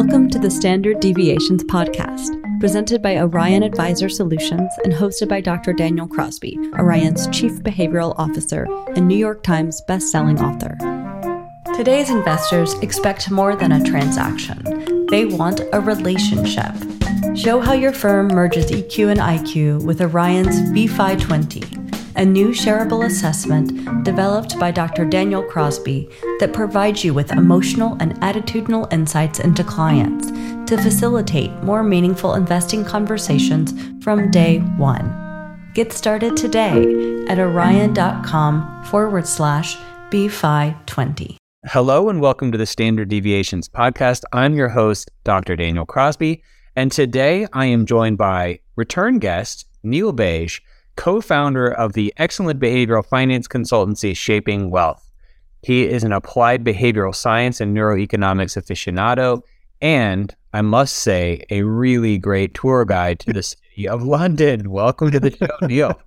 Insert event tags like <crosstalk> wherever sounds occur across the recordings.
Welcome to the Standard Deviations Podcast, presented by Orion Advisor Solutions and hosted by Dr. Daniel Crosby, Orion's Chief Behavioral Officer and New York Times bestselling author. Today's investors expect more than a transaction, they want a relationship. Show how your firm merges EQ and IQ with Orion's BeFi 20 a new shareable assessment developed by Dr. Daniel Crosby that provides you with emotional and attitudinal insights into clients to facilitate more meaningful investing conversations from day one. Get started today at orion.com forward slash BeFi20. Hello and welcome to the Standard Deviations podcast. I'm your host, Dr. Daniel Crosby, and today I am joined by return guest Neil Bage co founder of the excellent behavioral finance consultancy Shaping Wealth. He is an applied behavioral science and neuroeconomics aficionado, and I must say, a really great tour guide to the city of London. Welcome to the show, <laughs> Neil.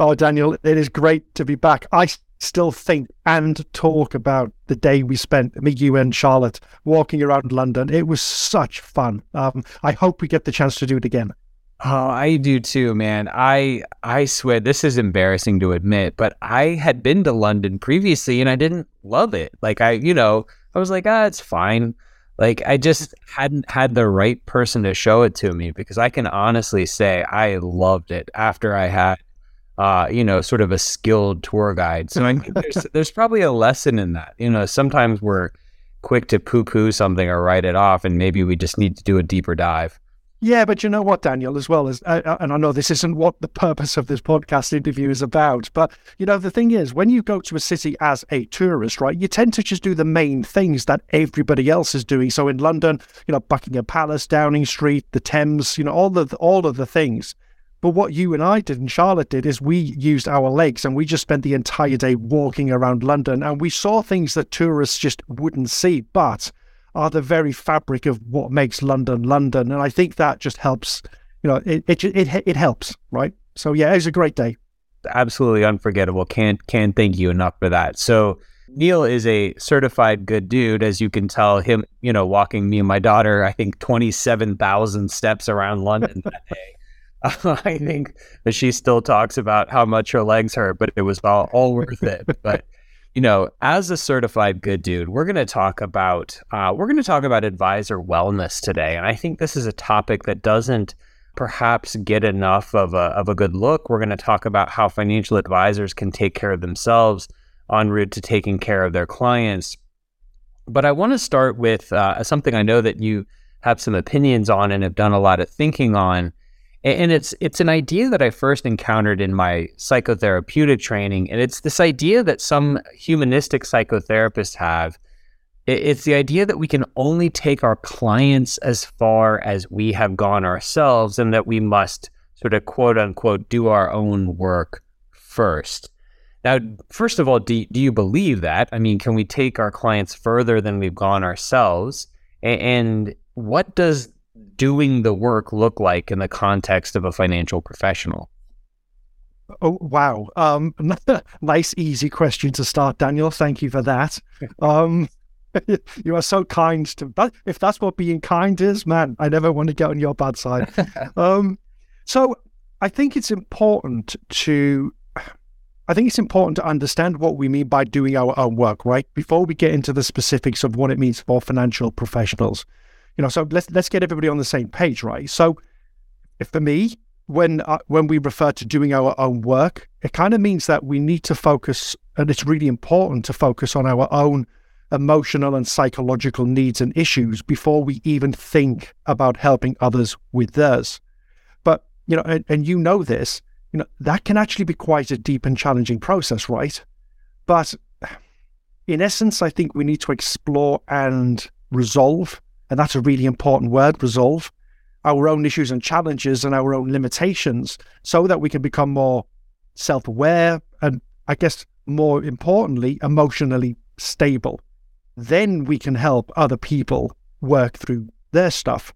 oh, Daniel, it is great to be back. I still think and talk about the day we spent, me, you, and Charlotte, walking around London. It was such fun. Um, I hope we get the chance to do it again. Oh, I do too, man. I I swear this is embarrassing to admit, but I had been to London previously and I didn't love it. Like I, you know, I was like, ah, it's fine. Like I just hadn't had the right person to show it to me because I can honestly say I loved it after I had uh, you know, sort of a skilled tour guide. So I think there's <laughs> there's probably a lesson in that. You know, sometimes we're quick to poo-poo something or write it off and maybe we just need to do a deeper dive. Yeah, but you know what, Daniel, as well as, uh, uh, and I know this isn't what the purpose of this podcast interview is about, but you know, the thing is, when you go to a city as a tourist, right, you tend to just do the main things that everybody else is doing. So in London, you know, Buckingham Palace, Downing Street, the Thames, you know, all the all of the things. But what you and I did and Charlotte did is we used our legs and we just spent the entire day walking around London and we saw things that tourists just wouldn't see. But are the very fabric of what makes London London, and I think that just helps. You know, it it it, it helps, right? So yeah, it was a great day. Absolutely unforgettable. Can't can't thank you enough for that. So Neil is a certified good dude, as you can tell. Him, you know, walking me and my daughter, I think twenty seven thousand steps around London that day. <laughs> I think she still talks about how much her legs hurt, but it was all, all worth it. But you know, as a certified good dude, we're going to talk about uh, we're going to talk about advisor wellness today, and I think this is a topic that doesn't perhaps get enough of a of a good look. We're going to talk about how financial advisors can take care of themselves en route to taking care of their clients. But I want to start with uh, something I know that you have some opinions on and have done a lot of thinking on, and it's it's an idea that I first encountered in my psychotherapeutic training, and it's this idea that some humanistic psychotherapists have. It's the idea that we can only take our clients as far as we have gone ourselves, and that we must sort of quote unquote do our own work first. Now, first of all, do, do you believe that? I mean, can we take our clients further than we've gone ourselves? And what does doing the work look like in the context of a financial professional? Oh wow! Um, <laughs> nice, easy question to start, Daniel. Thank you for that. <laughs> Um, <laughs> you are so kind to that. If that's what being kind is, man, I never want to get on your bad side. um, so I think it's important to, I think it's important to understand what we mean by doing our own work, right? Before we get into the specifics of what it means for financial professionals. You know, so let's let's get everybody on the same page, right? So, for me, when uh, when we refer to doing our own work, it kind of means that we need to focus, and it's really important to focus on our own emotional and psychological needs and issues before we even think about helping others with theirs. But you know, and, and you know this, you know, that can actually be quite a deep and challenging process, right? But in essence, I think we need to explore and resolve and that's a really important word, resolve our own issues and challenges and our own limitations so that we can become more self aware and, I guess, more importantly, emotionally stable. Then we can help other people work through their stuff.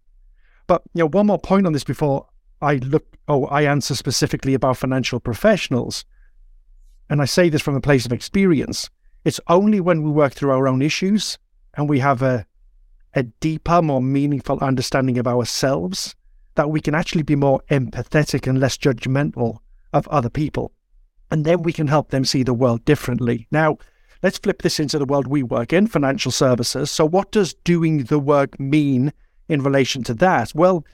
But, you know, one more point on this before I look, oh, I answer specifically about financial professionals. And I say this from a place of experience. It's only when we work through our own issues and we have a a deeper, more meaningful understanding of ourselves, that we can actually be more empathetic and less judgmental of other people. And then we can help them see the world differently. Now, let's flip this into the world we work in, financial services. So, what does doing the work mean in relation to that? Well,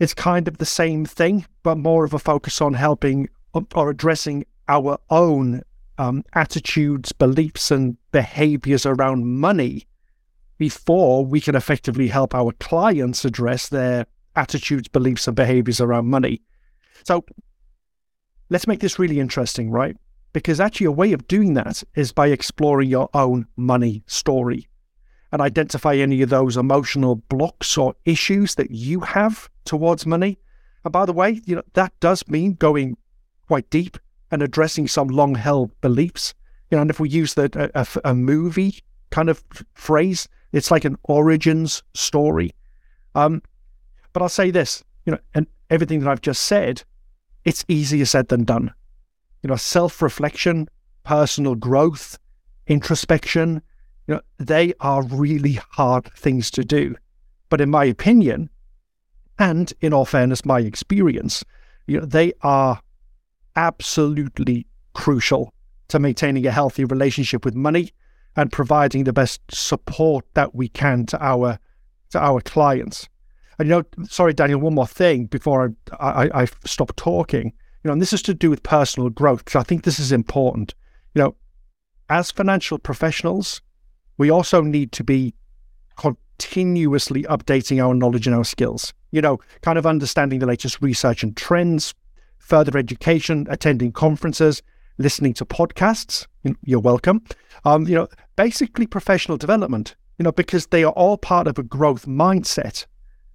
it's kind of the same thing, but more of a focus on helping or addressing our own um, attitudes, beliefs, and behaviors around money before we can effectively help our clients address their attitudes, beliefs, and behaviors around money. So let's make this really interesting, right? Because actually, a way of doing that is by exploring your own money story and identify any of those emotional blocks or issues that you have towards money. And by the way, you know, that does mean going quite deep and addressing some long held beliefs. You know, and if we use the, a, a, movie kind of phrase, it's like an origins story. Um, but I'll say this, you know, and everything that I've just said, it's easier said than done. You know, self reflection, personal growth, introspection, you know, they are really hard things to do. But in my opinion, and in all fairness, my experience, you know, they are absolutely crucial to maintaining a healthy relationship with money and providing the best support that we can to our to our clients. And you know, sorry, Daniel, one more thing before I, I, I stop talking. You know, and this is to do with personal growth because I think this is important. You know, as financial professionals, we also need to be continuously updating our knowledge and our skills. You know, kind of understanding the latest research and trends, further education, attending conferences, listening to podcasts. You're welcome. Um, you know, basically professional development. You know, because they are all part of a growth mindset,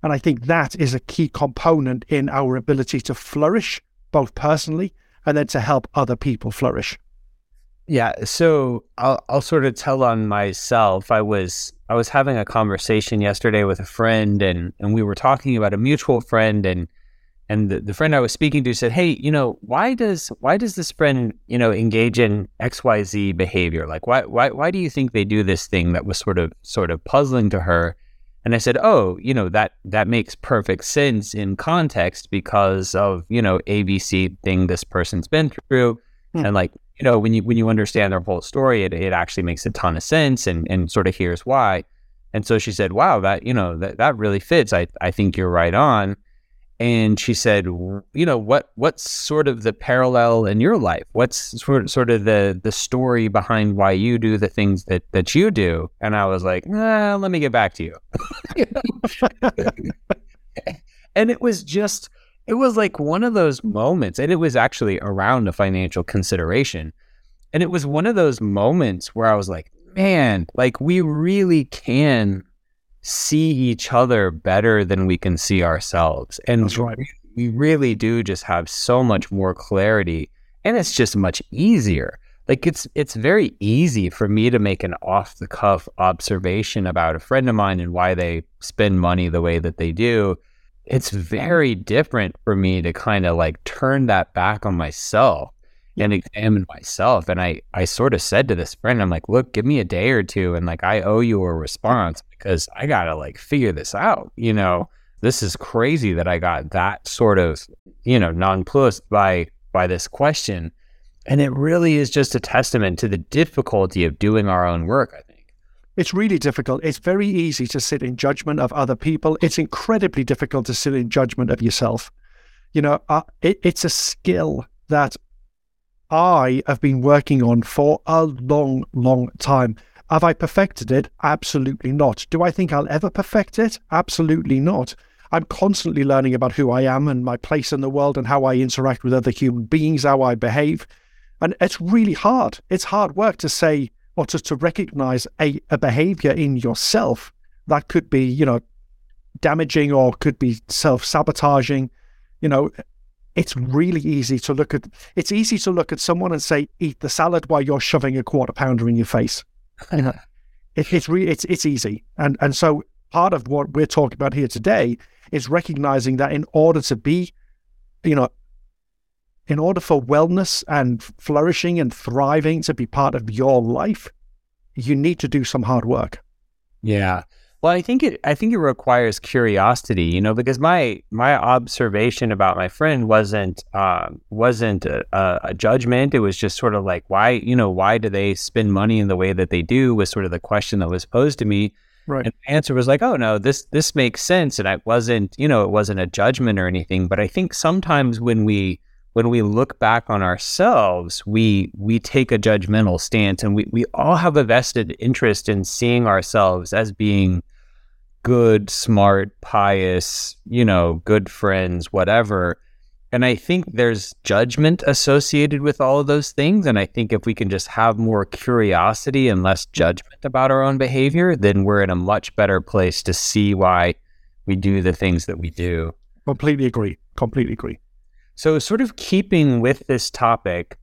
and I think that is a key component in our ability to flourish, both personally and then to help other people flourish. Yeah, so I'll I'll sort of tell on myself. I was I was having a conversation yesterday with a friend and and we were talking about a mutual friend and and the, the friend I was speaking to said, "Hey, you know, why does why does this friend, you know, engage in XYZ behavior? Like why why why do you think they do this thing that was sort of sort of puzzling to her?" And I said, "Oh, you know, that that makes perfect sense in context because of, you know, ABC thing this person's been through." Hmm. And like, you know, when you when you understand their whole story, it, it actually makes a ton of sense and and sort of here's why. And so she said, "Wow, that, you know, that that really fits. I I think you're right on." And she said, you know, what what's sort of the parallel in your life? What's sort of, sort of the the story behind why you do the things that that you do? And I was like, eh, let me get back to you. <laughs> and it was just it was like one of those moments and it was actually around a financial consideration. And it was one of those moments where I was like, man, like we really can see each other better than we can see ourselves. And That's right. we really do just have so much more clarity and it's just much easier. Like it's it's very easy for me to make an off the cuff observation about a friend of mine and why they spend money the way that they do. It's very different for me to kind of like turn that back on myself and examined myself. And I, I sort of said to this friend, I'm like, look, give me a day or two. And like, I owe you a response because I got to like figure this out. You know, this is crazy that I got that sort of, you know, nonplussed by, by this question. And it really is just a testament to the difficulty of doing our own work, I think. It's really difficult. It's very easy to sit in judgment of other people. It's incredibly difficult to sit in judgment of yourself. You know, uh, it, it's a skill that I have been working on for a long, long time. Have I perfected it? Absolutely not. Do I think I'll ever perfect it? Absolutely not. I'm constantly learning about who I am and my place in the world and how I interact with other human beings, how I behave. And it's really hard. It's hard work to say or to, to recognize a, a behavior in yourself that could be, you know, damaging or could be self sabotaging. You know, it's really easy to look at it's easy to look at someone and say eat the salad while you're shoving a quarter pounder in your face. It, it's really it's it's easy. And and so part of what we're talking about here today is recognizing that in order to be you know in order for wellness and flourishing and thriving to be part of your life you need to do some hard work. Yeah Well, I think it I think it requires curiosity, you know, because my my observation about my friend wasn't uh, wasn't a, a, judgment. It was just sort of like why you know why do they spend money in the way that they do was sort of the question that was posed to me. Right. And the answer was like, oh no, this this makes sense, and I wasn't you know it wasn't a judgment or anything. But I think sometimes when we when we look back on ourselves, we we take a judgmental stance, and we we all have a vested interest in seeing ourselves as being good, smart, pious, you know, good friends, whatever. And I think there's judgment associated with all of those things. And I think if we can just have more curiosity and less judgment about our own behavior, then we're in a much better place to see why we do the things that we do. Completely agree. Completely agree. So, sort of keeping with this topic,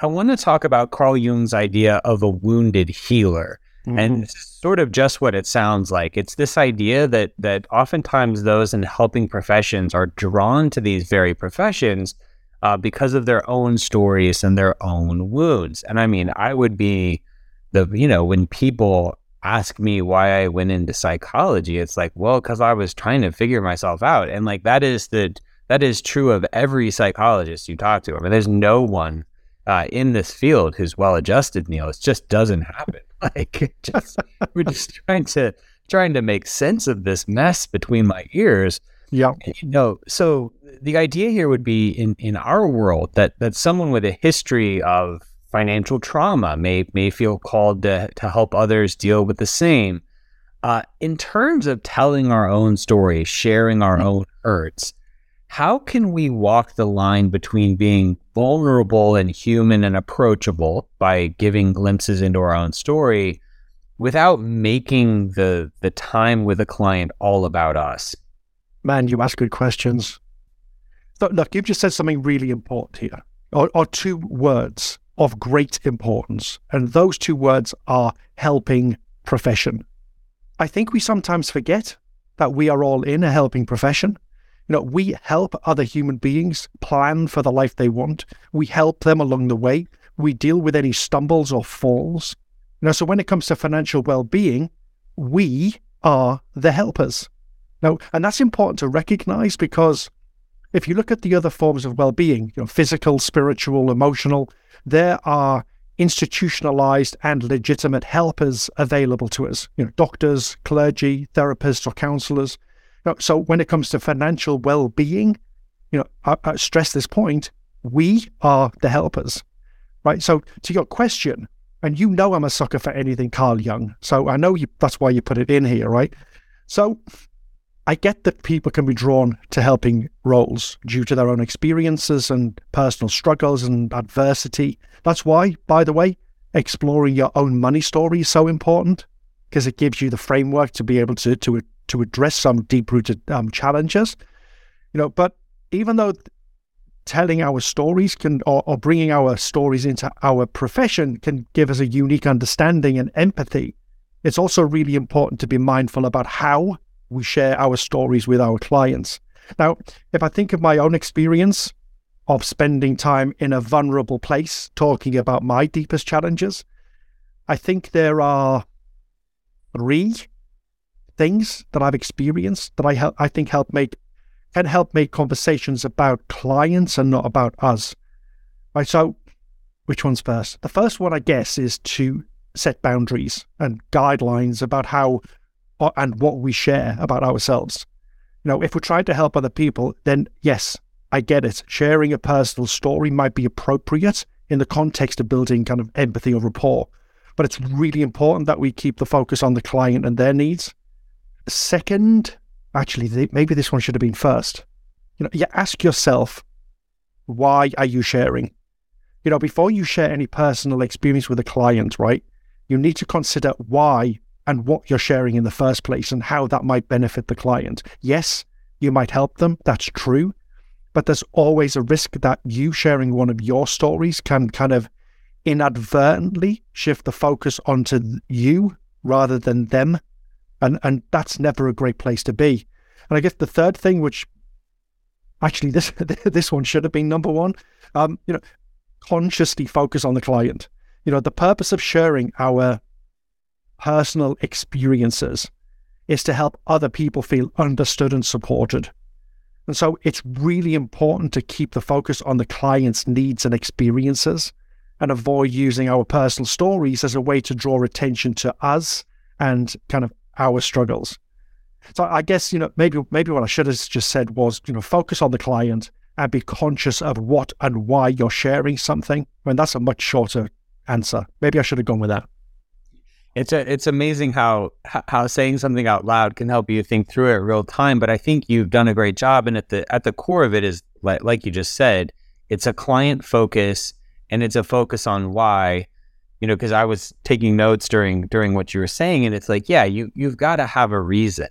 I want to talk about Carl Jung's idea of a wounded healer. Mm-hmm. And sort of just what it sounds like. It's this idea that that oftentimes those in helping professions are drawn to these very professions uh, because of their own stories and their own wounds. And I mean, I would be the you know when people ask me why I went into psychology, it's like, well, because I was trying to figure myself out, and like that is the that is true of every psychologist you talk to. I mean, there's no one uh, in this field who's well adjusted, Neil. It just doesn't happen. <laughs> Like, just we're just <laughs> trying to trying to make sense of this mess between my ears. Yeah. You know, so the idea here would be in in our world that that someone with a history of financial trauma may may feel called to to help others deal with the same. Uh, in terms of telling our own story, sharing our own hurts, how can we walk the line between being vulnerable and human and approachable by giving glimpses into our own story without making the the time with a client all about us? Man, you ask good questions. Look, you've just said something really important here, or, or two words of great importance, and those two words are helping profession. I think we sometimes forget that we are all in a helping profession you know, we help other human beings plan for the life they want. We help them along the way. We deal with any stumbles or falls. You know, so when it comes to financial well-being, we are the helpers. Now, and that's important to recognize because if you look at the other forms of well-being, you know, physical, spiritual, emotional, there are institutionalized and legitimate helpers available to us. You know, doctors, clergy, therapists, or counselors. So when it comes to financial well-being, you know, I, I stress this point: we are the helpers, right? So to your question, and you know I'm a sucker for anything Carl Jung, so I know you, that's why you put it in here, right? So I get that people can be drawn to helping roles due to their own experiences and personal struggles and adversity. That's why, by the way, exploring your own money story is so important because it gives you the framework to be able to to to address some deep rooted um, challenges. You know, but even though telling our stories can or, or bringing our stories into our profession can give us a unique understanding and empathy, it's also really important to be mindful about how we share our stories with our clients. Now, if I think of my own experience of spending time in a vulnerable place talking about my deepest challenges, I think there are three things that I've experienced that I help, I think help make can help make conversations about clients and not about us. Right. So, which one's first? The first one, I guess, is to set boundaries and guidelines about how uh, and what we share about ourselves. You know, if we're trying to help other people, then yes, I get it. Sharing a personal story might be appropriate in the context of building kind of empathy or rapport, but it's really important that we keep the focus on the client and their needs Second, actually, maybe this one should have been first. You know, you ask yourself, why are you sharing? You know, before you share any personal experience with a client, right? You need to consider why and what you're sharing in the first place and how that might benefit the client. Yes, you might help them. That's true. But there's always a risk that you sharing one of your stories can kind of inadvertently shift the focus onto you rather than them and and that's never a great place to be. And I guess the third thing, which actually this <laughs> this one should have been number one, um, you know, consciously focus on the client. You know, the purpose of sharing our personal experiences is to help other people feel understood and supported. And so it's really important to keep the focus on the client's needs and experiences and avoid using our personal stories as a way to draw attention to us and kind of our struggles. So I guess, you know, maybe maybe what I should have just said was, you know, focus on the client and be conscious of what and why you're sharing something. I mean, that's a much shorter answer. Maybe I should have gone with that. It's a, it's amazing how how saying something out loud can help you think through it real time. But I think you've done a great job, and at the at the core of it is like like you just said, it's a client focus and it's a focus on why you know because i was taking notes during during what you were saying and it's like yeah you you've got to have a reason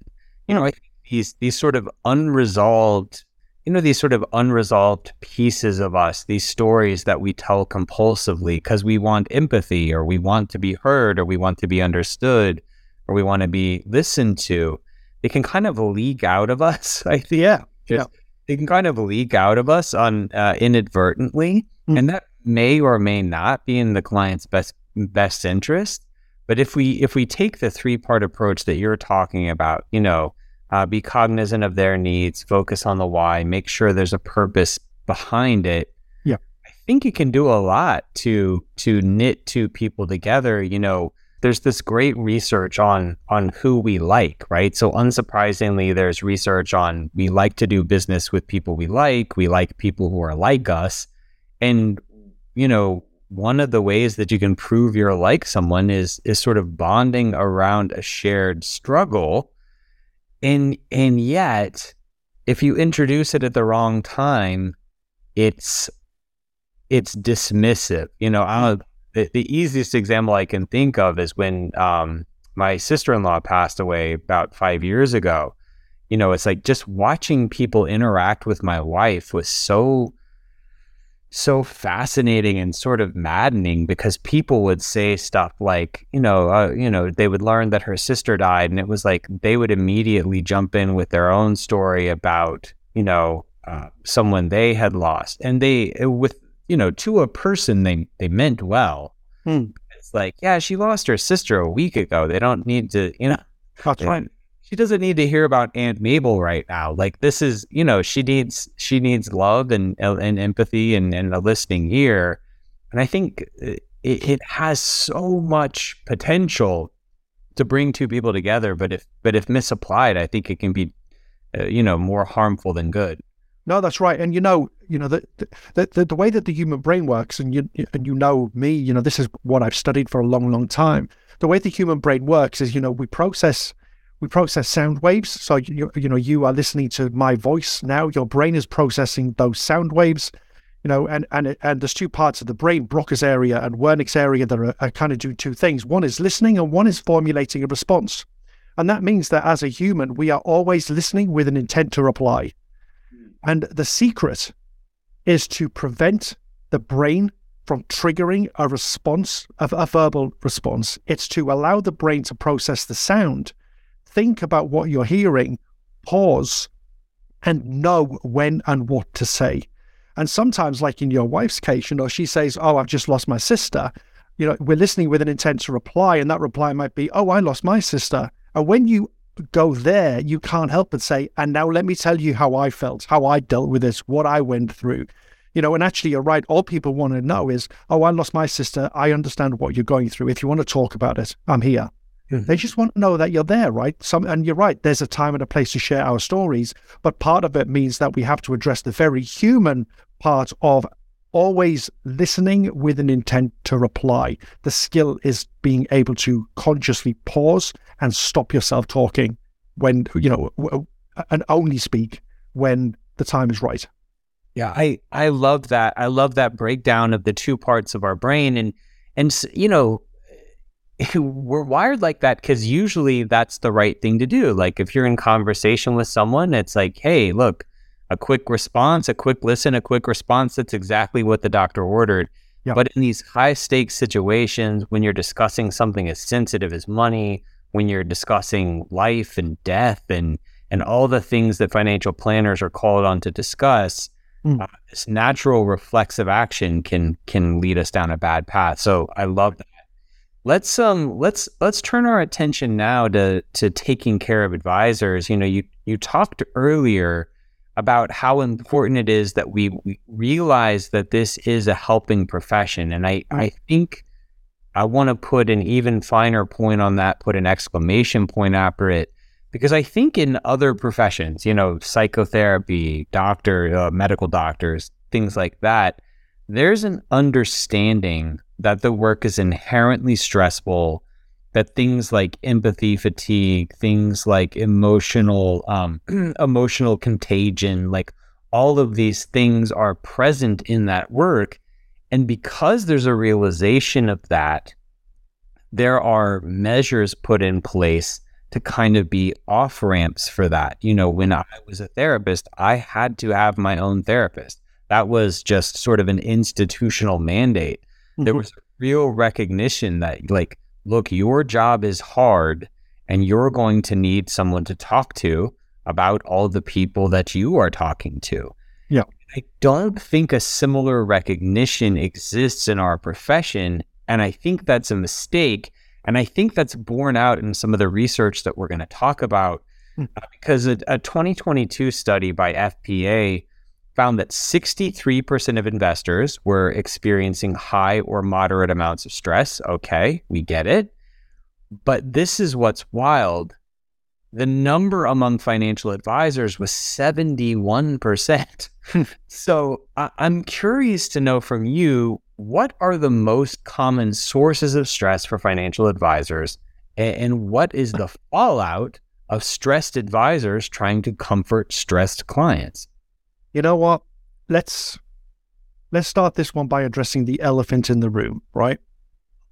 you know these these sort of unresolved you know these sort of unresolved pieces of us these stories that we tell compulsively because we want empathy or we want to be heard or we want to be understood or we want to be listened to they can kind of leak out of <laughs> us i think yeah yeah they can kind of leak out of us on uh, inadvertently mm. and that may or may not be in the client's best best interest. But if we if we take the three part approach that you're talking about, you know, uh, be cognizant of their needs, focus on the why, make sure there's a purpose behind it. Yeah, I think it can do a lot to to knit two people together. You know, there's this great research on on who we like, right? So unsurprisingly, there's research on we like to do business with people we like, we like people who are like us, and you know, one of the ways that you can prove you're like someone is is sort of bonding around a shared struggle. And and yet, if you introduce it at the wrong time, it's it's dismissive. You know, i the, the easiest example I can think of is when um, my sister in law passed away about five years ago. You know, it's like just watching people interact with my wife was so so fascinating and sort of maddening because people would say stuff like, you know, uh, you know, they would learn that her sister died, and it was like they would immediately jump in with their own story about, you know, uh, someone they had lost, and they uh, with you know to a person they they meant well. Hmm. It's like, yeah, she lost her sister a week ago. They don't need to, you know. That's right she doesn't need to hear about Aunt Mabel right now. Like this is, you know, she needs she needs love and and empathy and, and a listening ear. And I think it, it has so much potential to bring two people together. But if but if misapplied, I think it can be, uh, you know, more harmful than good. No, that's right. And you know, you know the the, the the way that the human brain works, and you and you know me, you know, this is what I've studied for a long, long time. The way the human brain works is, you know, we process we process sound waves. So you, you know you are listening to my voice now. Your brain is processing those sound waves. You know, and and and there's two parts of the brain, Broca's area and Wernicke's area, that are, are kind of do two things. One is listening, and one is formulating a response. And that means that as a human, we are always listening with an intent to reply. Hmm. And the secret is to prevent the brain from triggering a response, a, a verbal response. It's to allow the brain to process the sound think about what you're hearing, pause, and know when and what to say. And sometimes, like in your wife's case, you know, she says, Oh, I've just lost my sister. You know, we're listening with an intent to reply, and that reply might be, Oh, I lost my sister. And when you go there, you can't help but say, And now let me tell you how I felt, how I dealt with this, what I went through. You know, and actually, you're right. All people want to know is, Oh, I lost my sister. I understand what you're going through. If you want to talk about it, I'm here. Mm-hmm. They just want to know that you're there, right? Some, and you're right. There's a time and a place to share our stories, but part of it means that we have to address the very human part of always listening with an intent to reply. The skill is being able to consciously pause and stop yourself talking when you know, and only speak when the time is right. Yeah, I I love that. I love that breakdown of the two parts of our brain, and and you know <laughs> we're wired like that because usually that's the right thing to do. Like if you're in conversation with someone, it's like, hey, look, a quick response, a quick listen, a quick response. That's exactly what the doctor ordered. Yep. But in these high stakes situations, when you're discussing something as sensitive as money, when you're discussing life and death and and all the things that financial planners are called on to discuss, mm. uh, this natural reflexive action can can lead us down a bad path. So I love that let's um let's let's turn our attention now to to taking care of advisors. You know, you you talked earlier about how important it is that we, realize that this is a helping profession, and I I think I want to put an even finer point on that, put an exclamation point after it, because I think in other professions, you know, psychotherapy, doctor, uh, medical doctors, things like that, there's an understanding that the work is inherently stressful, that things like empathy fatigue, things like emotional um, <clears throat> emotional contagion, like all of these things are present in that work. And because there's a realization of that, there are measures put in place to kind of be off ramps for that. You know, when I was a therapist, I had to have my own therapist. That was just sort of an institutional mandate. Mm-hmm. There was real recognition that, like, look, your job is hard and you're going to need someone to talk to about all the people that you are talking to. Yeah. I don't think a similar recognition exists in our profession. And I think that's a mistake. And I think that's borne out in some of the research that we're going to talk about. Mm. Because a, a 2022 study by FPA found that 63% of investors were experiencing high or moderate amounts of stress. Okay, we get it. But this is what's wild. The number among financial advisors was 71%. <laughs> so I- I'm curious to know from you what are the most common sources of stress for financial advisors? And, and what is the fallout of stressed advisors trying to comfort stressed clients? You know what? Let's let's start this one by addressing the elephant in the room, right?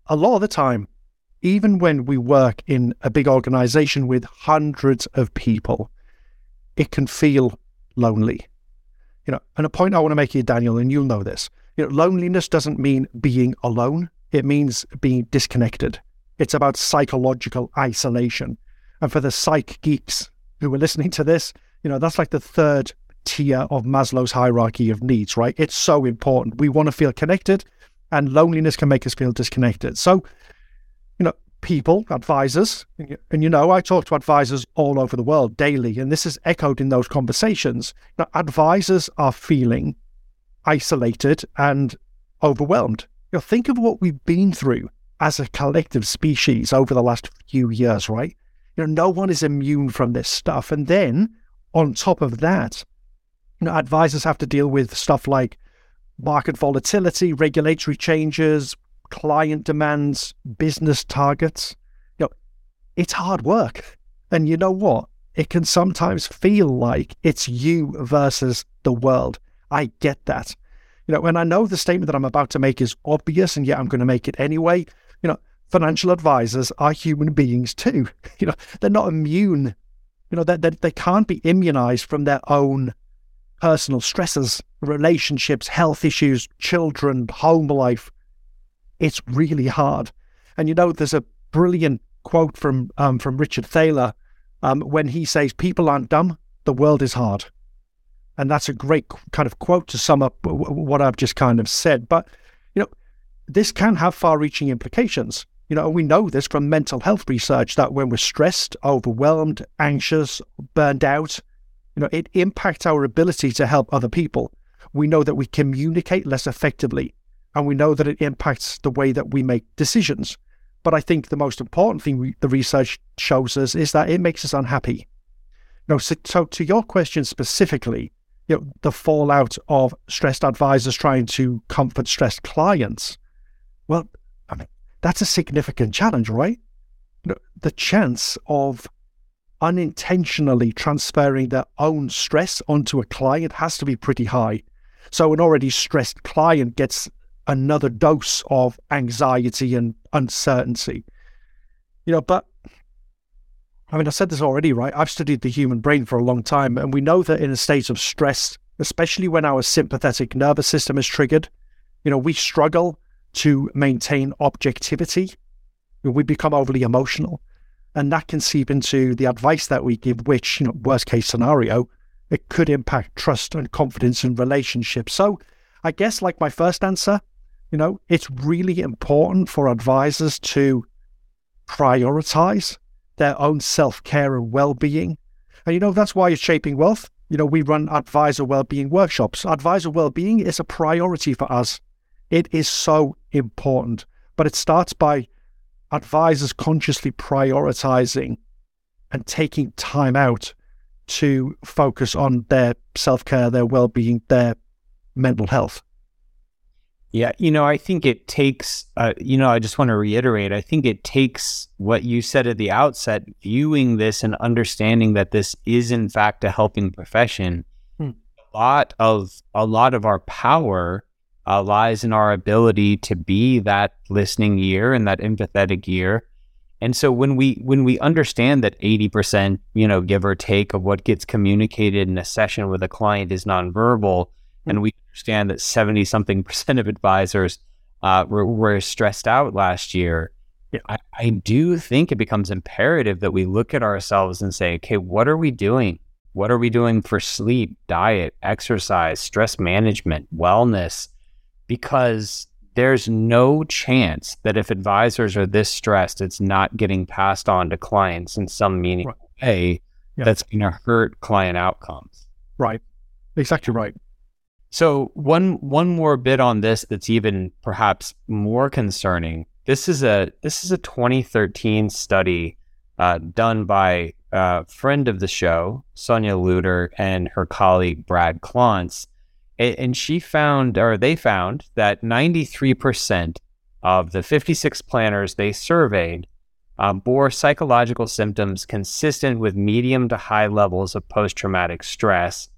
A lot of the time, even when we work in a big organization with hundreds of people, it can feel lonely. You know, and a point I want to make here, Daniel, and you'll know this. You know, loneliness doesn't mean being alone. It means being disconnected. It's about psychological isolation. And for the psych geeks who are listening to this, you know, that's like the third tier of Maslow's hierarchy of needs, right? It's so important. We want to feel connected, and loneliness can make us feel disconnected. So, you know, people, advisors, and you know, I talk to advisors all over the world daily, and this is echoed in those conversations. Now, advisors are feeling isolated and overwhelmed. You know, think of what we've been through as a collective species over the last few years, right? You know, no one is immune from this stuff. And then on top of that, you know, advisors have to deal with stuff like market volatility, regulatory changes, client demands, business targets. You know, it's hard work. And you know what? It can sometimes feel like it's you versus the world. I get that. You know, when I know the statement that I'm about to make is obvious and yet I'm going to make it anyway, you know, financial advisors are human beings too. <laughs> You know, they're not immune. You know, they, they, they can't be immunized from their own personal stresses, relationships, health issues, children, home life. It's really hard. And you know, there's a brilliant quote from um, from Richard Thaler um, when he says, "People aren't dumb; the world is hard." And that's a great kind of quote to sum up what I've just kind of said. But you know, this can have far-reaching implications. You know, we know this from mental health research that when we're stressed, overwhelmed, anxious, burned out, you know, it impacts our ability to help other people. We know that we communicate less effectively, and we know that it impacts the way that we make decisions. But I think the most important thing we, the research shows us is that it makes us unhappy. No, so, so to your question specifically, you know, the fallout of stressed advisors trying to comfort stressed clients. Well, I mean, that's a significant challenge, right? The chance of unintentionally transferring their own stress onto a client has to be pretty high. So an already stressed client gets another dose of anxiety and uncertainty. You know, but I mean, I said this already, right? I've studied the human brain for a long time, and we know that in a state of stress, especially when our sympathetic nervous system is triggered, you know, we struggle to maintain objectivity. We become overly emotional and that can seep into the advice that we give, which, you know, worst case scenario, it could impact trust and confidence in relationships. So I guess, like my first answer, You know, it's really important for advisors to prioritize their own self care and well being. And, you know, that's why it's shaping wealth. You know, we run advisor well being workshops. Advisor well being is a priority for us. It is so important, but it starts by advisors consciously prioritizing and taking time out to focus on their self care, their well being, their mental health. Yeah, you know, I think it takes, uh, you know, I just want to reiterate, I think it takes what you said at the outset, viewing this and understanding that this is in fact a helping profession. Hmm. A lot of a lot of our power uh, lies in our ability to be that listening ear and that empathetic ear. And so when we when we understand that 80%, you know, give or take of what gets communicated in a session with a client is nonverbal, and we understand that 70 something <laughs> percent of advisors uh, were, were, stressed out last year. Yeah. I, I do think it becomes imperative that we look at ourselves and say, okay, what are we doing? What are we doing for sleep, diet, exercise, stress management, wellness? Because there's no chance that if advisors are this stressed, it's not getting passed on to clients in some meaningful right. way yeah. that's going to hurt client outcomes. Right. Exactly right. So one one more bit on this that's even perhaps more concerning. This is a this is a 2013 study uh, done by a friend of the show, Sonya Lutter, and her colleague Brad Klontz, and she found, or they found, that 93% of the 56 planners they surveyed um, bore psychological symptoms consistent with medium to high levels of post traumatic stress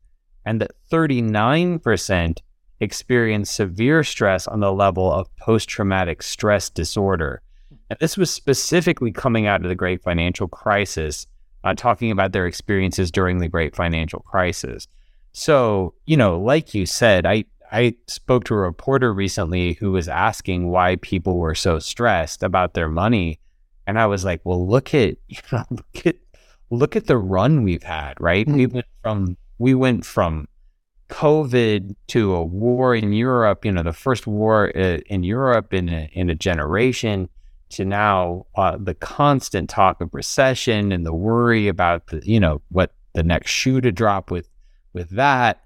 and that 39% experienced severe stress on the level of post traumatic stress disorder. And this was specifically coming out of the great financial crisis, uh, talking about their experiences during the great financial crisis. So, you know, like you said, I, I spoke to a reporter recently who was asking why people were so stressed about their money. And I was like, well, look at, <laughs> you know, look at, look at the run we've had, right? Mm-hmm. We went from we went from COVID to a war in Europe, you know, the first war uh, in Europe in a, in a generation, to now uh, the constant talk of recession and the worry about the, you know, what the next shoe to drop with with that.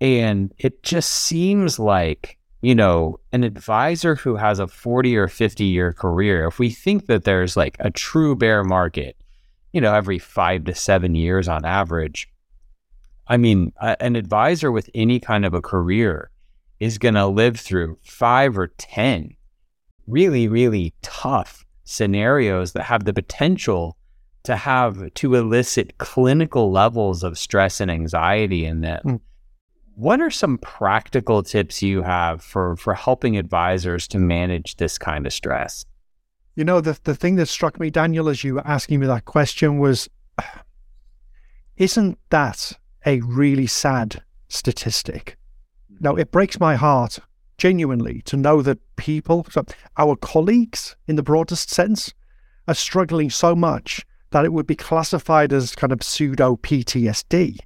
And it just seems like, you know, an advisor who has a 40 or 50 year career, if we think that there's like a true bear market, you know, every five to seven years on average, I mean, an advisor with any kind of a career is going to live through five or 10 really, really tough scenarios that have the potential to have to elicit clinical levels of stress and anxiety in them. Mm. What are some practical tips you have for, for helping advisors to manage this kind of stress? You know, the, the thing that struck me, Daniel, as you were asking me that question was <sighs> isn't that a really sad statistic. Now, it breaks my heart genuinely to know that people, so our colleagues in the broadest sense, are struggling so much that it would be classified as kind of pseudo PTSD.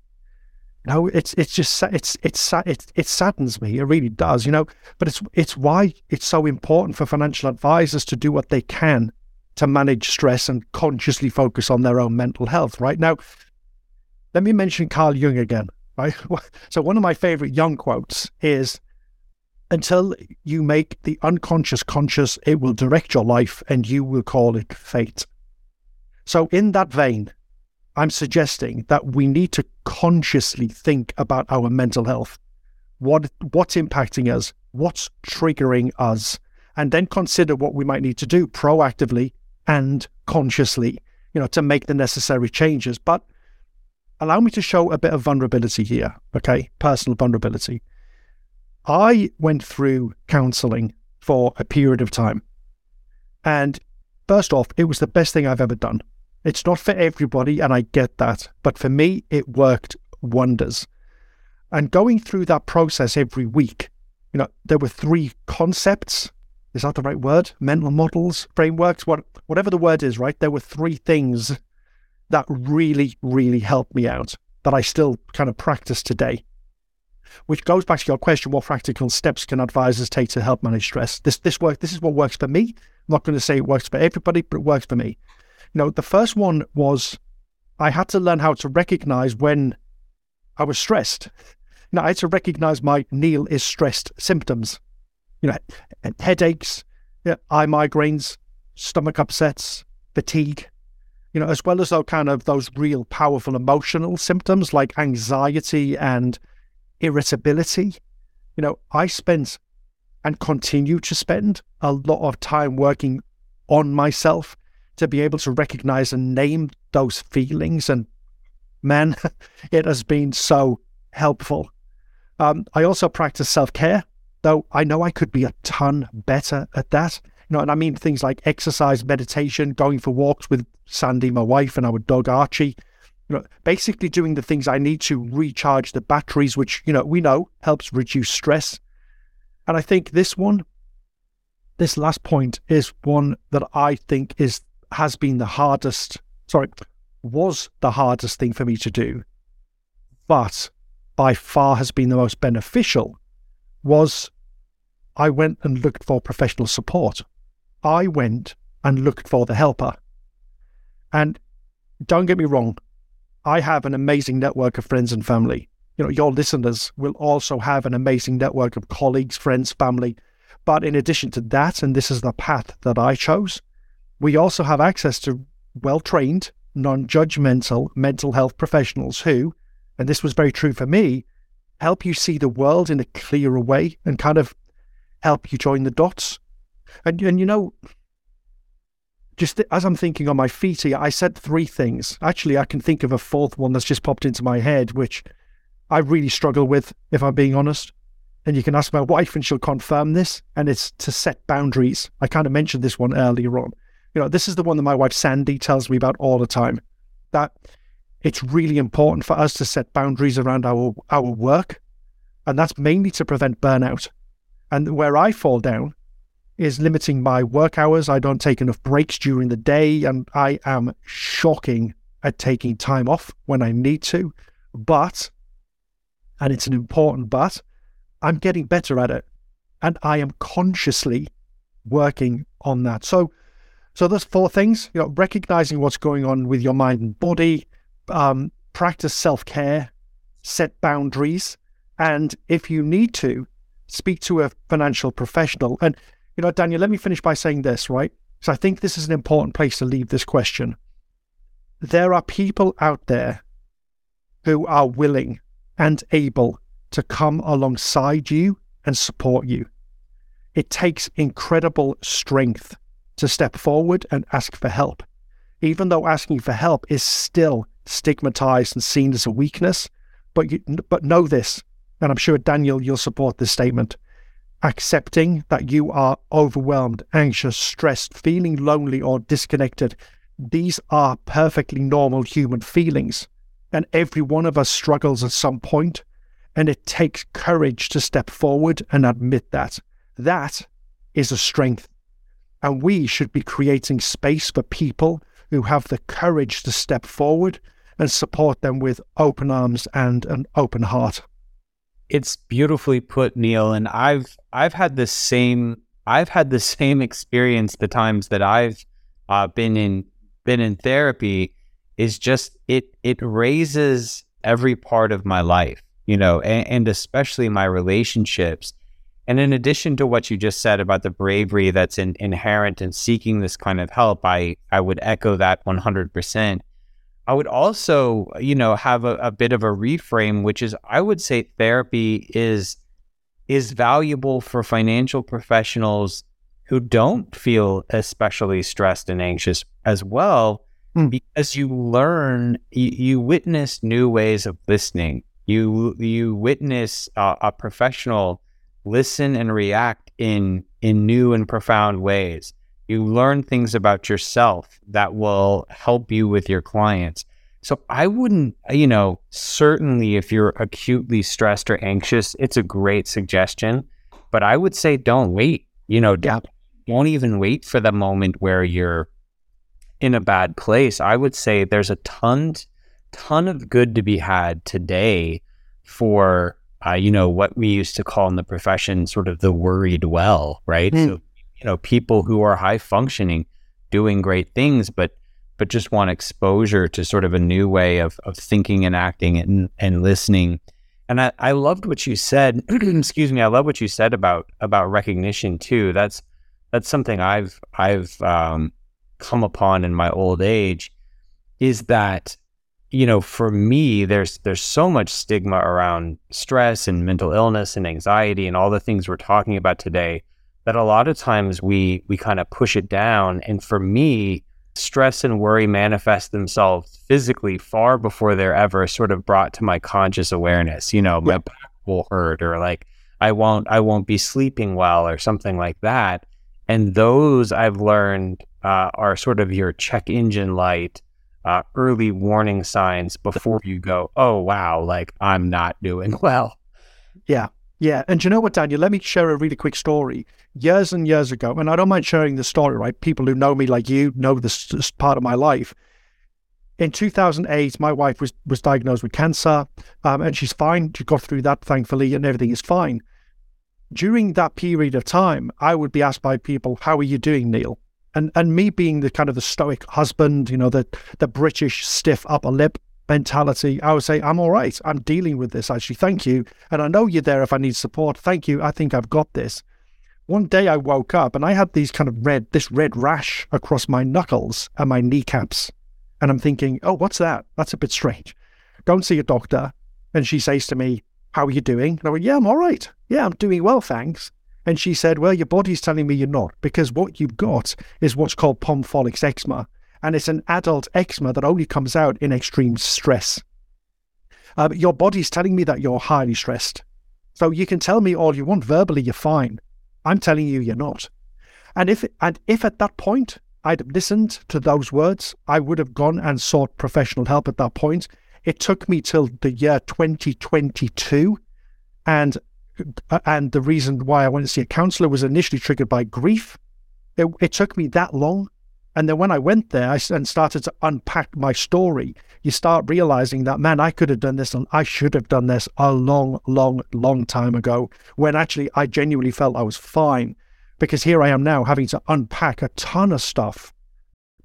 No, it's it's just it's it's it it saddens me. It really does, you know. But it's it's why it's so important for financial advisors to do what they can to manage stress and consciously focus on their own mental health. Right now, let me mention Carl Jung again. Right. <laughs> So one of my favorite Jung quotes is, "Until you make the unconscious conscious, it will direct your life, and you will call it fate." So in that vein, I'm suggesting that we need to consciously think about our mental health. What what's impacting us? What's triggering us? And then consider what we might need to do proactively and consciously, you know, to make the necessary changes. But allow me to show a bit of vulnerability here, okay? Personal vulnerability. I went through counseling for a period of time. And first off, it was the best thing I've ever done. It's not for everybody, and I get that. But for me, it worked wonders. And going through that process every week, you know, there were three concepts. Is that the right word? Mental models, frameworks, what, whatever the word is, right? There were three things that really, really helped me out that I still kind of practice today. which goes back to your question: What practical steps can advisors take to help manage stress? This this work. This is what works for me. I'm not going to say it works for everybody, but it works for me. You know, the first one was I had to learn how to recognize when I was stressed. <laughs> Know, I had to recognize my Neil is stressed symptoms. You know, headaches, eye migraines, stomach upsets, fatigue, you know, as well as those kind of those real powerful emotional symptoms like anxiety and irritability. You know, I spent and continue to spend a lot of time working on myself to be able to recognize and name those feelings. And man, <laughs> it has been so helpful. Um, I also practice self care, though I know I could be a ton better at that. You know, and I mean things like exercise, meditation, going for walks with Sandy, my wife, and our dog Archie. You know, basically doing the things I need to recharge the batteries, which you know we know helps reduce stress. And I think this one, this last point, is one that I think is has been the hardest. Sorry, was the hardest thing for me to do, but by far has been the most beneficial. Was I went and looked for professional support. I went and looked for the helper. And don't get me wrong, I have an amazing network of friends and family. You know, your listeners will also have an amazing network of colleagues, friends, family. But in addition to that, and this is the path that I chose, we also have access to well trained, non judgmental mental health professionals who, and this was very true for me, help you see the world in a clearer way and kind of help you join the dots and and you know, just as I'm thinking on my feet here, I said three things. Actually, I can think of a fourth one that's just popped into my head, which I really struggle with, if I'm being honest. And you can ask my wife, and she'll confirm this. And it's to set boundaries. I kind of mentioned this one earlier on. You know, this is the one that my wife Sandy tells me about all the time. That it's really important for us to set boundaries around our our work, and that's mainly to prevent burnout. And where I fall down is limiting my work hours. I don't take enough breaks during the day, and I am shocking at taking time off when I need to. But, and it's an important but, I'm getting better at it. And I am consciously working on that. So, so there's four things, you know, recognizing what's going on with your mind and body, um, practice self care, set boundaries, and if you need to, speak to a financial professional. And you know, Daniel, let me finish by saying this, right? So I think this is an important place to leave this question. There are people out there who are willing and able to come alongside you and support you. It takes incredible strength to step forward and ask for help. Even though asking for help is still stigmatized and seen as a weakness, but you, but know this, and I'm sure Daniel you'll support this statement accepting that you are overwhelmed, anxious, stressed, feeling lonely, or disconnected. These are perfectly normal human feelings. And every one of us struggles at some point, and it takes courage to step forward and admit that. That is a strength. And we should be creating space for people who have the courage to step forward and support them with open arms and an open heart. It's beautifully put, Neil. And I've I've had the same I've had the <laughs> same experience the times that I've uh, been in been in therapy. Is just it it raises every part of my life, you know, and, and especially my relationships. And in addition to what you just said about the bravery that's in, inherent in seeking this kind of help, I I would echo that one hundred percent. I would also, you know, have a, a, bit of a reframe, which is I would say therapy is is valuable for financial professionals who don't feel especially stressed and anxious as well, mm. because you learn, you, you, witness new ways of listening. You you witness uh, a professional listen and react in in new and profound ways. You learn things about yourself that will help you with your clients. So I wouldn't, you know, certainly if you're acutely stressed or anxious, it's a great suggestion. But I would say don't wait. You know, yeah. don't even wait for the moment where you're in a bad place. I would say there's a ton, ton of good to be had today for uh, you know, what we used to call in the profession sort of the worried well, right? Mm. So, you know, people who are high functioning, doing great things, but but just want exposure to sort of a new way of of thinking and acting and and listening. And I, I loved what you said. <clears throat> excuse me. I love what you said about about recognition too. That's that's something I've I've um, come upon in my old age. Is that you know for me there's there's so much stigma around stress and mental illness and anxiety and all the things we're talking about today that a lot of times we we kind of push it down and for me stress and worry manifest themselves physically far before they're ever sort of brought to my conscious awareness. You know, my back will hurt or like I won't I won't be sleeping well or something like that. And those I've learned uh, are sort of your check engine light, uh, early warning signs before you go, oh wow, like I'm not doing <laughs> well. Yeah. Yeah. And you know what, Daniel? Let me share a really quick story. Years and years ago, and I don't mind sharing the story, right? People who know me like you know this, this part of my life. In 2008, my wife was, was diagnosed with cancer um, and she's fine. She got through that, thankfully, and everything is fine. During that period of time, I would be asked by people, How are you doing, Neil? And, and me being the kind of the stoic husband, you know, the, the British stiff upper lip, mentality, I would say, I'm all right. I'm dealing with this, actually. Thank you. And I know you're there if I need support. Thank you. I think I've got this. One day I woke up and I had these kind of red, this red rash across my knuckles and my kneecaps. And I'm thinking, oh, what's that? That's a bit strange. Go and see a doctor. And she says to me, How are you doing? And I went, Yeah, I'm all right. Yeah, I'm doing well, thanks. And she said, Well, your body's telling me you're not, because what you've got is what's called pompholyx eczema and it's an adult eczema that only comes out in extreme stress. Um, your body's telling me that you're highly stressed. So you can tell me all you want verbally, you're fine. I'm telling you, you're not. And if and if at that point I'd listened to those words, I would have gone and sought professional help at that point. It took me till the year 2022, and Uh, and the reason why I went to see a counselor was initially triggered by grief. It, it took me that long and then when I went there I, and started to unpack my story, you start realizing that, man, I could have done this and I should have done this a long, long, long time ago when actually I genuinely felt I was fine. Because here I am now having to unpack a ton of stuff.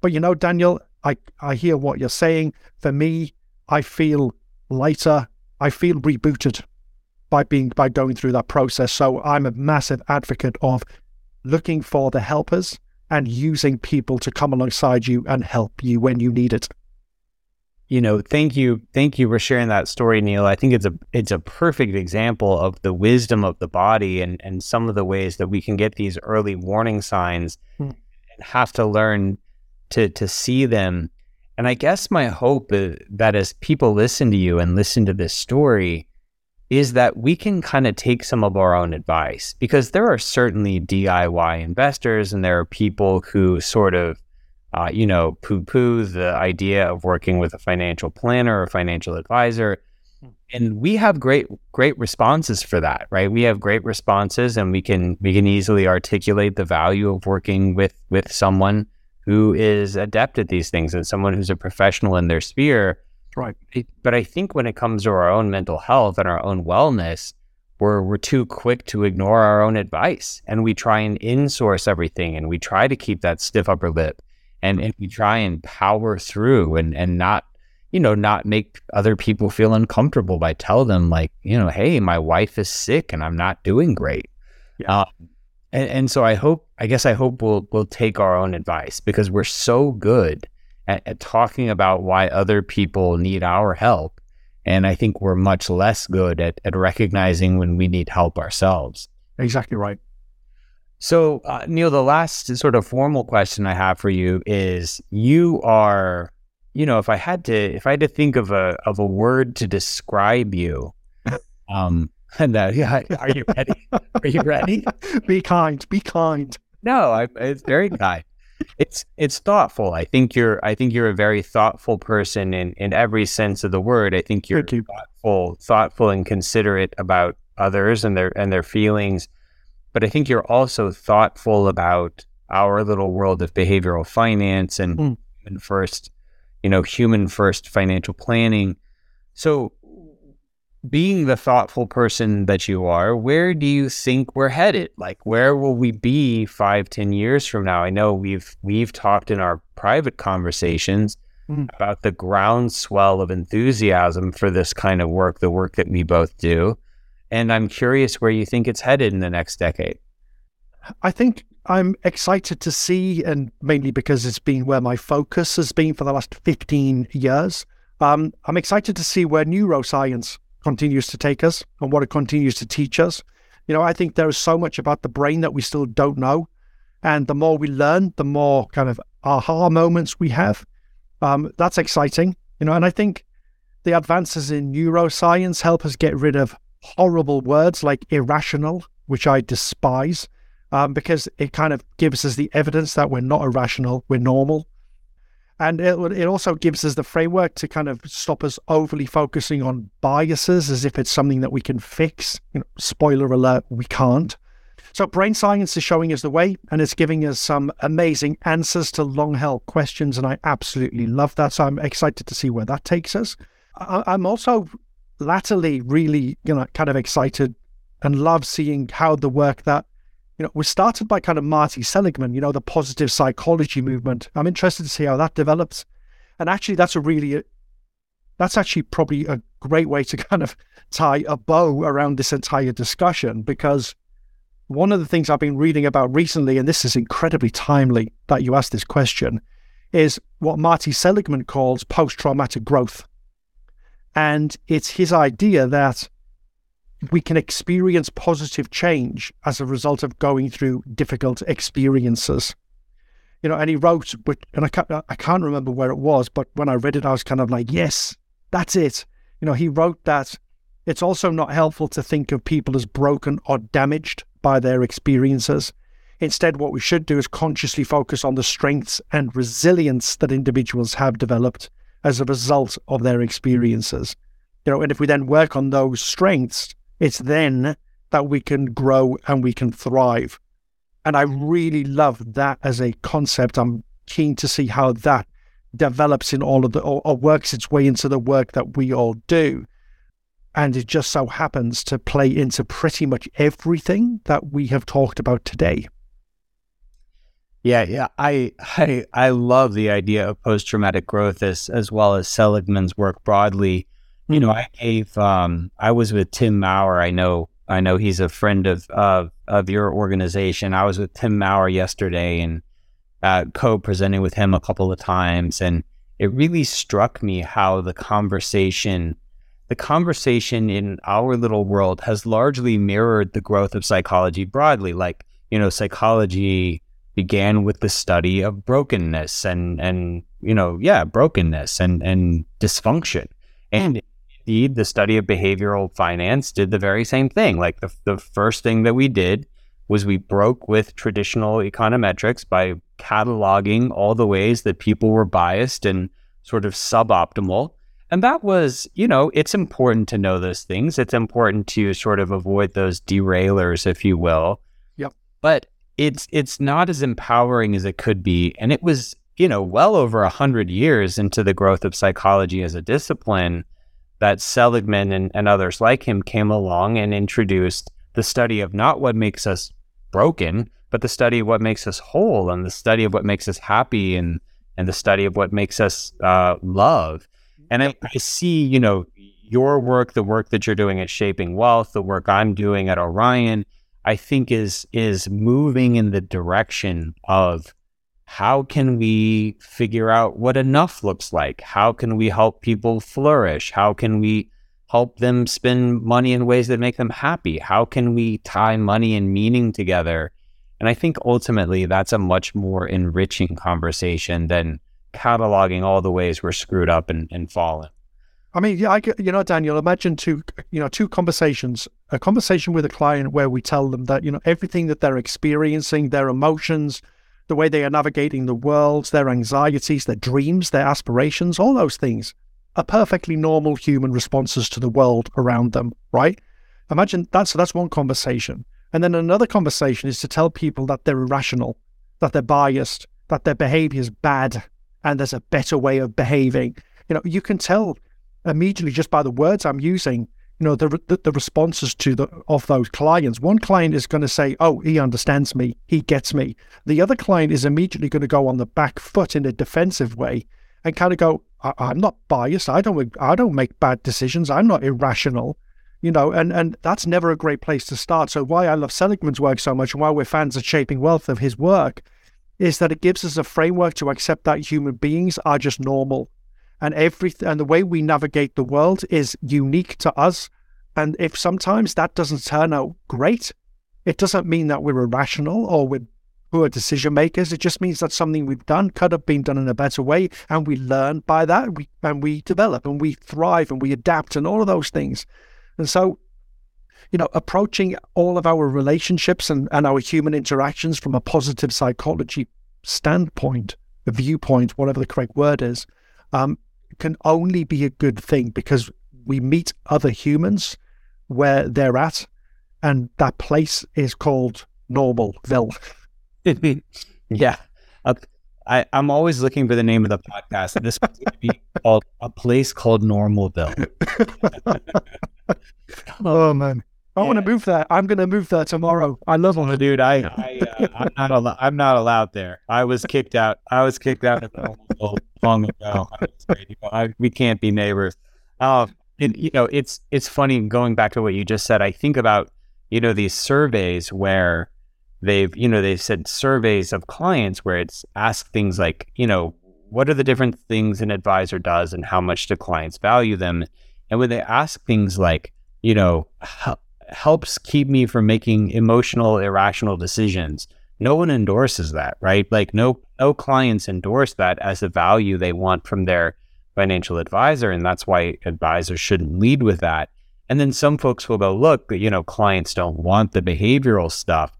But you know, Daniel, I, I hear what you're saying. For me, I feel lighter. I feel rebooted by being by going through that process. So I'm a massive advocate of looking for the helpers and using people to come alongside you and help you when you need it. You know, thank you, thank you for sharing that story, Neil. I think it's a it's a perfect example of the wisdom of the body and and some of the ways that we can get these early warning signs hmm. and have to learn to to see them. And I guess my hope is that as people listen to you and listen to this story, is that we can kind of take some of our own advice because there are certainly DIY investors and there are people who sort of, uh, you know, poo poo the idea of working with a financial planner or financial advisor. Hmm. And we have great, great responses for that, right? We have great responses and we can, we can easily articulate the value of working with, with someone who is adept at these things and someone who's a professional in their sphere Right. But I think when it comes to our own mental health and our own wellness, we're we're too quick to ignore our own advice and we try and insource everything and we try to keep that stiff upper lip and, and we try and power through and, and not you know not make other people feel uncomfortable by tell them like you know hey my wife is sick and i'm not doing great yeah. Um, and, and so i hope i guess i hope we'll we'll take our own advice because we're so good at, at talking about why other people need our help. And I think we're much less good at, at recognizing when we need help ourselves. Exactly right. So, uh, Neil, the last sort of formal question I have for you is you are, you know, if I had to, if I had to think of a, of a word to describe you, <laughs> um, <laughs> and that, yeah, are you ready? Are you ready? <laughs> be kind, be kind. No, I, it's very kind it's it's thoughtful. I think you're I think you're a very thoughtful person in in every sense of the word. I think you're you. thoughtful, thoughtful and considerate about others and their and their feelings. But I think you're also thoughtful about our little world of behavioral finance and mm. human first, you know, human first financial planning. So being the thoughtful person that you are, where do you think we're headed? Like, where will we be five, ten years from now? I know we've we've talked in our private conversations mm. about the groundswell of enthusiasm for this kind of work, the work that we both do, and I'm curious where you think it's headed in the next decade. I think I'm excited to see, and mainly because it's been where my focus has been for the last 15 years. Um, I'm excited to see where neuroscience continues to take us and what it continues to teach us. You know, I think there is so much about the brain that we still don't know. And the more we learn, the more kind of aha moments we have. Um, that's exciting, you know, and I think the advances in neuroscience help us get rid of horrible words like irrational, which I despise, um, because it kind of gives us the evidence that we're not irrational, we're normal. And it, it also gives us the framework to kind of stop us overly focusing on biases as if it's something that we can fix. You know, spoiler alert, we can't. So, brain science is showing us the way and it's giving us some amazing answers to long held questions. And I absolutely love that. So, I'm excited to see where that takes us. I, I'm also latterly really, you know, kind of excited and love seeing how the work that you know, was started by kind of Marty Seligman, you know, the positive psychology movement. I'm interested to see how that develops. And actually, that's a really, uh, that's actually probably a great way to <laughs> kind of tie a bow around this entire discussion because one of the things I've been reading about recently, and this is incredibly timely that you asked this question, is what Marty Seligman calls post traumatic growth. And it's his idea that we can experience positive change as a result of going through difficult experiences. You know, and he wrote, and I can't, I can't remember where it was, but when I read it, I was kind of like, yes, that's it. You know, he wrote that it's also not helpful to think of people as broken or damaged by their experiences. Instead, what we should do is consciously focus on the strengths and resilience that individuals have developed as a result of their experiences. You know, and if we then work on those strengths, it's then that we can grow and we can thrive. And I really love that as a concept. I'm keen to see how that develops in all of the, or, or works its way into the work that we all do. And it just so happens to play into pretty much everything that we have talked about today. Yeah, yeah, I I I love the idea of post traumatic growth as as well as Seligman's work broadly you know, I gave um, I was with Tim Maurer. I know I know he's a friend of of of your organization. I was with Tim Maurer yesterday and uh, co-presenting with him a couple of times, and it really struck me how the conversation the conversation in our little world has largely mirrored the growth of psychology broadly. Like, you know, psychology began with the study of brokenness and and you know, yeah, brokenness and and dysfunction. And the study of behavioral finance did the very same thing. Like the, the first thing that we did was we broke with traditional econometrics by cataloging all the ways that people were biased and sort of suboptimal. And that was, you know, it's important to know those things. It's important to sort of avoid those derailers, if you will. Yep. But it's it's not as empowering as it could be. And it was, you know, well over a hundred years into the growth of psychology as a discipline that Seligman and, and others like him came along and introduced the study of not what makes us broken, but the study of what makes us whole and the study of what makes us happy and and the study of what makes us uh, love. And I, I, see, you know, your work, the work that you're doing at Shaping Wealth, the work I'm doing at Orion, I think is is moving in the direction of how can we figure out what enough looks like? How can we help people flourish? How can we help them spend money in ways that make them happy? How can we tie money and meaning together? And I think ultimately that's a much more enriching conversation than cataloging all the ways we're screwed up and, and fallen. I mean, yeah, I, you know, Daniel, imagine two, you know, two conversations. A conversation with a client where we tell them that, you know, everything that they're experiencing, their emotions, the way they are navigating the world, their anxieties, their dreams, their aspirations, all those things are perfectly normal human responses to the world around them, right? Imagine that's that's one conversation. And then another conversation is to tell people that they're irrational, that they're biased, that their behavior is bad, and there's a better way of behaving. You know, you can tell immediately just by the words I'm using, you know, the, the, the responses to the of those clients. One client is going to say, "Oh, he understands me, he gets me." The other client is immediately going to go on the back foot in a defensive way and kind of go, I- "I'm not biased. I don't I don't make bad decisions. I'm not irrational." You know, and, and that's never a great place to start. So why I love Seligman's work so much and why we're fans of Shaping Wealth of his work is that it gives us a framework to accept that human beings are just normal and every and the way we navigate the world is unique to us. And if sometimes that doesn't turn out great, it doesn't mean that we're irrational or we're poor decision makers. It just means that something we've done could have been done in a better way, and we learn by that. We and we develop and we thrive and we adapt and all of those things. And so, you know, approaching all of our relationships and, and our human interactions from a positive psychology standpoint, a viewpoint, whatever the correct word is, um, can only be a good thing because we meet other humans where they're at, and that place is called Normalville. yeah. Uh, I, I'm always looking for the name of the podcast. This would be called A Place Called Normalville. <laughs> oh, man. I yeah. want to move there. I'm going to move there tomorrow. I love it, dude. I, I uh, <laughs> I'm not al- I'm not allowed there. I was kicked out. I was kicked out <laughs> long ago. I, we can't be neighbors. Uh, and, you know, it's it's funny going back to what you just said. I think about you know these surveys where they've you know they've said surveys of clients where it's asked things like you know what are the different things an advisor does and how much do clients value them, and when they ask things like you know how, helps keep me from making emotional, irrational decisions. No one endorses that, right? Like no no clients endorse that as a value they want from their financial advisor, and that's why advisors shouldn't lead with that. And then some folks will go, look, you know, clients don't want the behavioral stuff.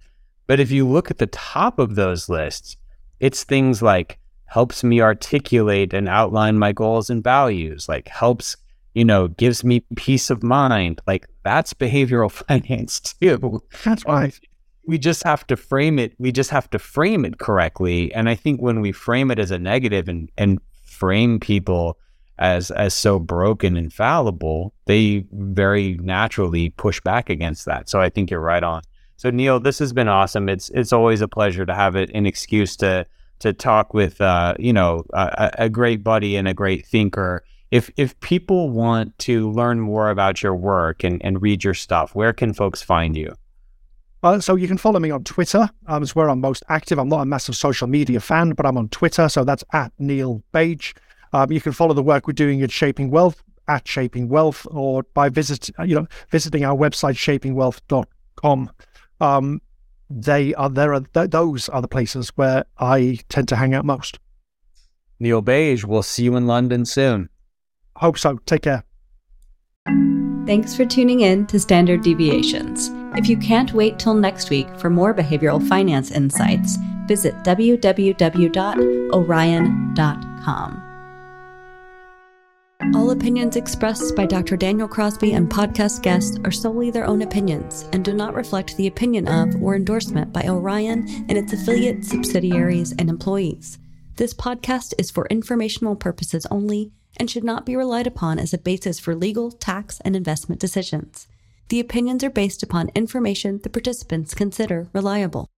But if you look at the top of those lists, it's things like helps me articulate and outline my goals and values, like helps you know, gives me peace of mind. Like that's behavioral <laughs> finance too. That's right. We just have to frame it. We just have to frame it correctly. And I think when we frame it as a negative and, and frame people as as so broken and fallible, they very naturally push back against that. So I think you're right on. So Neil, this has been awesome. It's it's always a pleasure to have it an excuse to to talk with uh, you know a, a great buddy and a great thinker if if people want to learn more about your work and, and read your stuff, where can folks find you? Uh, so you can follow me on Twitter. Um, it's where I'm most active. I'm not a massive social media fan, but I'm on Twitter, so that's at Neil Bage. Um, you can follow the work we're doing at Shaping Wealth at Shaping Wealth, or by visit you know visiting our website shapingwealth.com. Um, they are there are th- those are the places where I tend to hang out most. Neil Bage, we'll see you in London soon. Hope so. Take care. Thanks for tuning in to Standard Deviations. If you can't wait till next week for more behavioral finance insights, visit www.orion.com. All opinions expressed by Dr. Daniel Crosby and podcast guests are solely their own opinions and do not reflect the opinion of or endorsement by Orion and its affiliates, subsidiaries, and employees. This podcast is for informational purposes only and should not be relied upon as a basis for legal, tax, and investment decisions. The opinions are based upon information the participants consider reliable.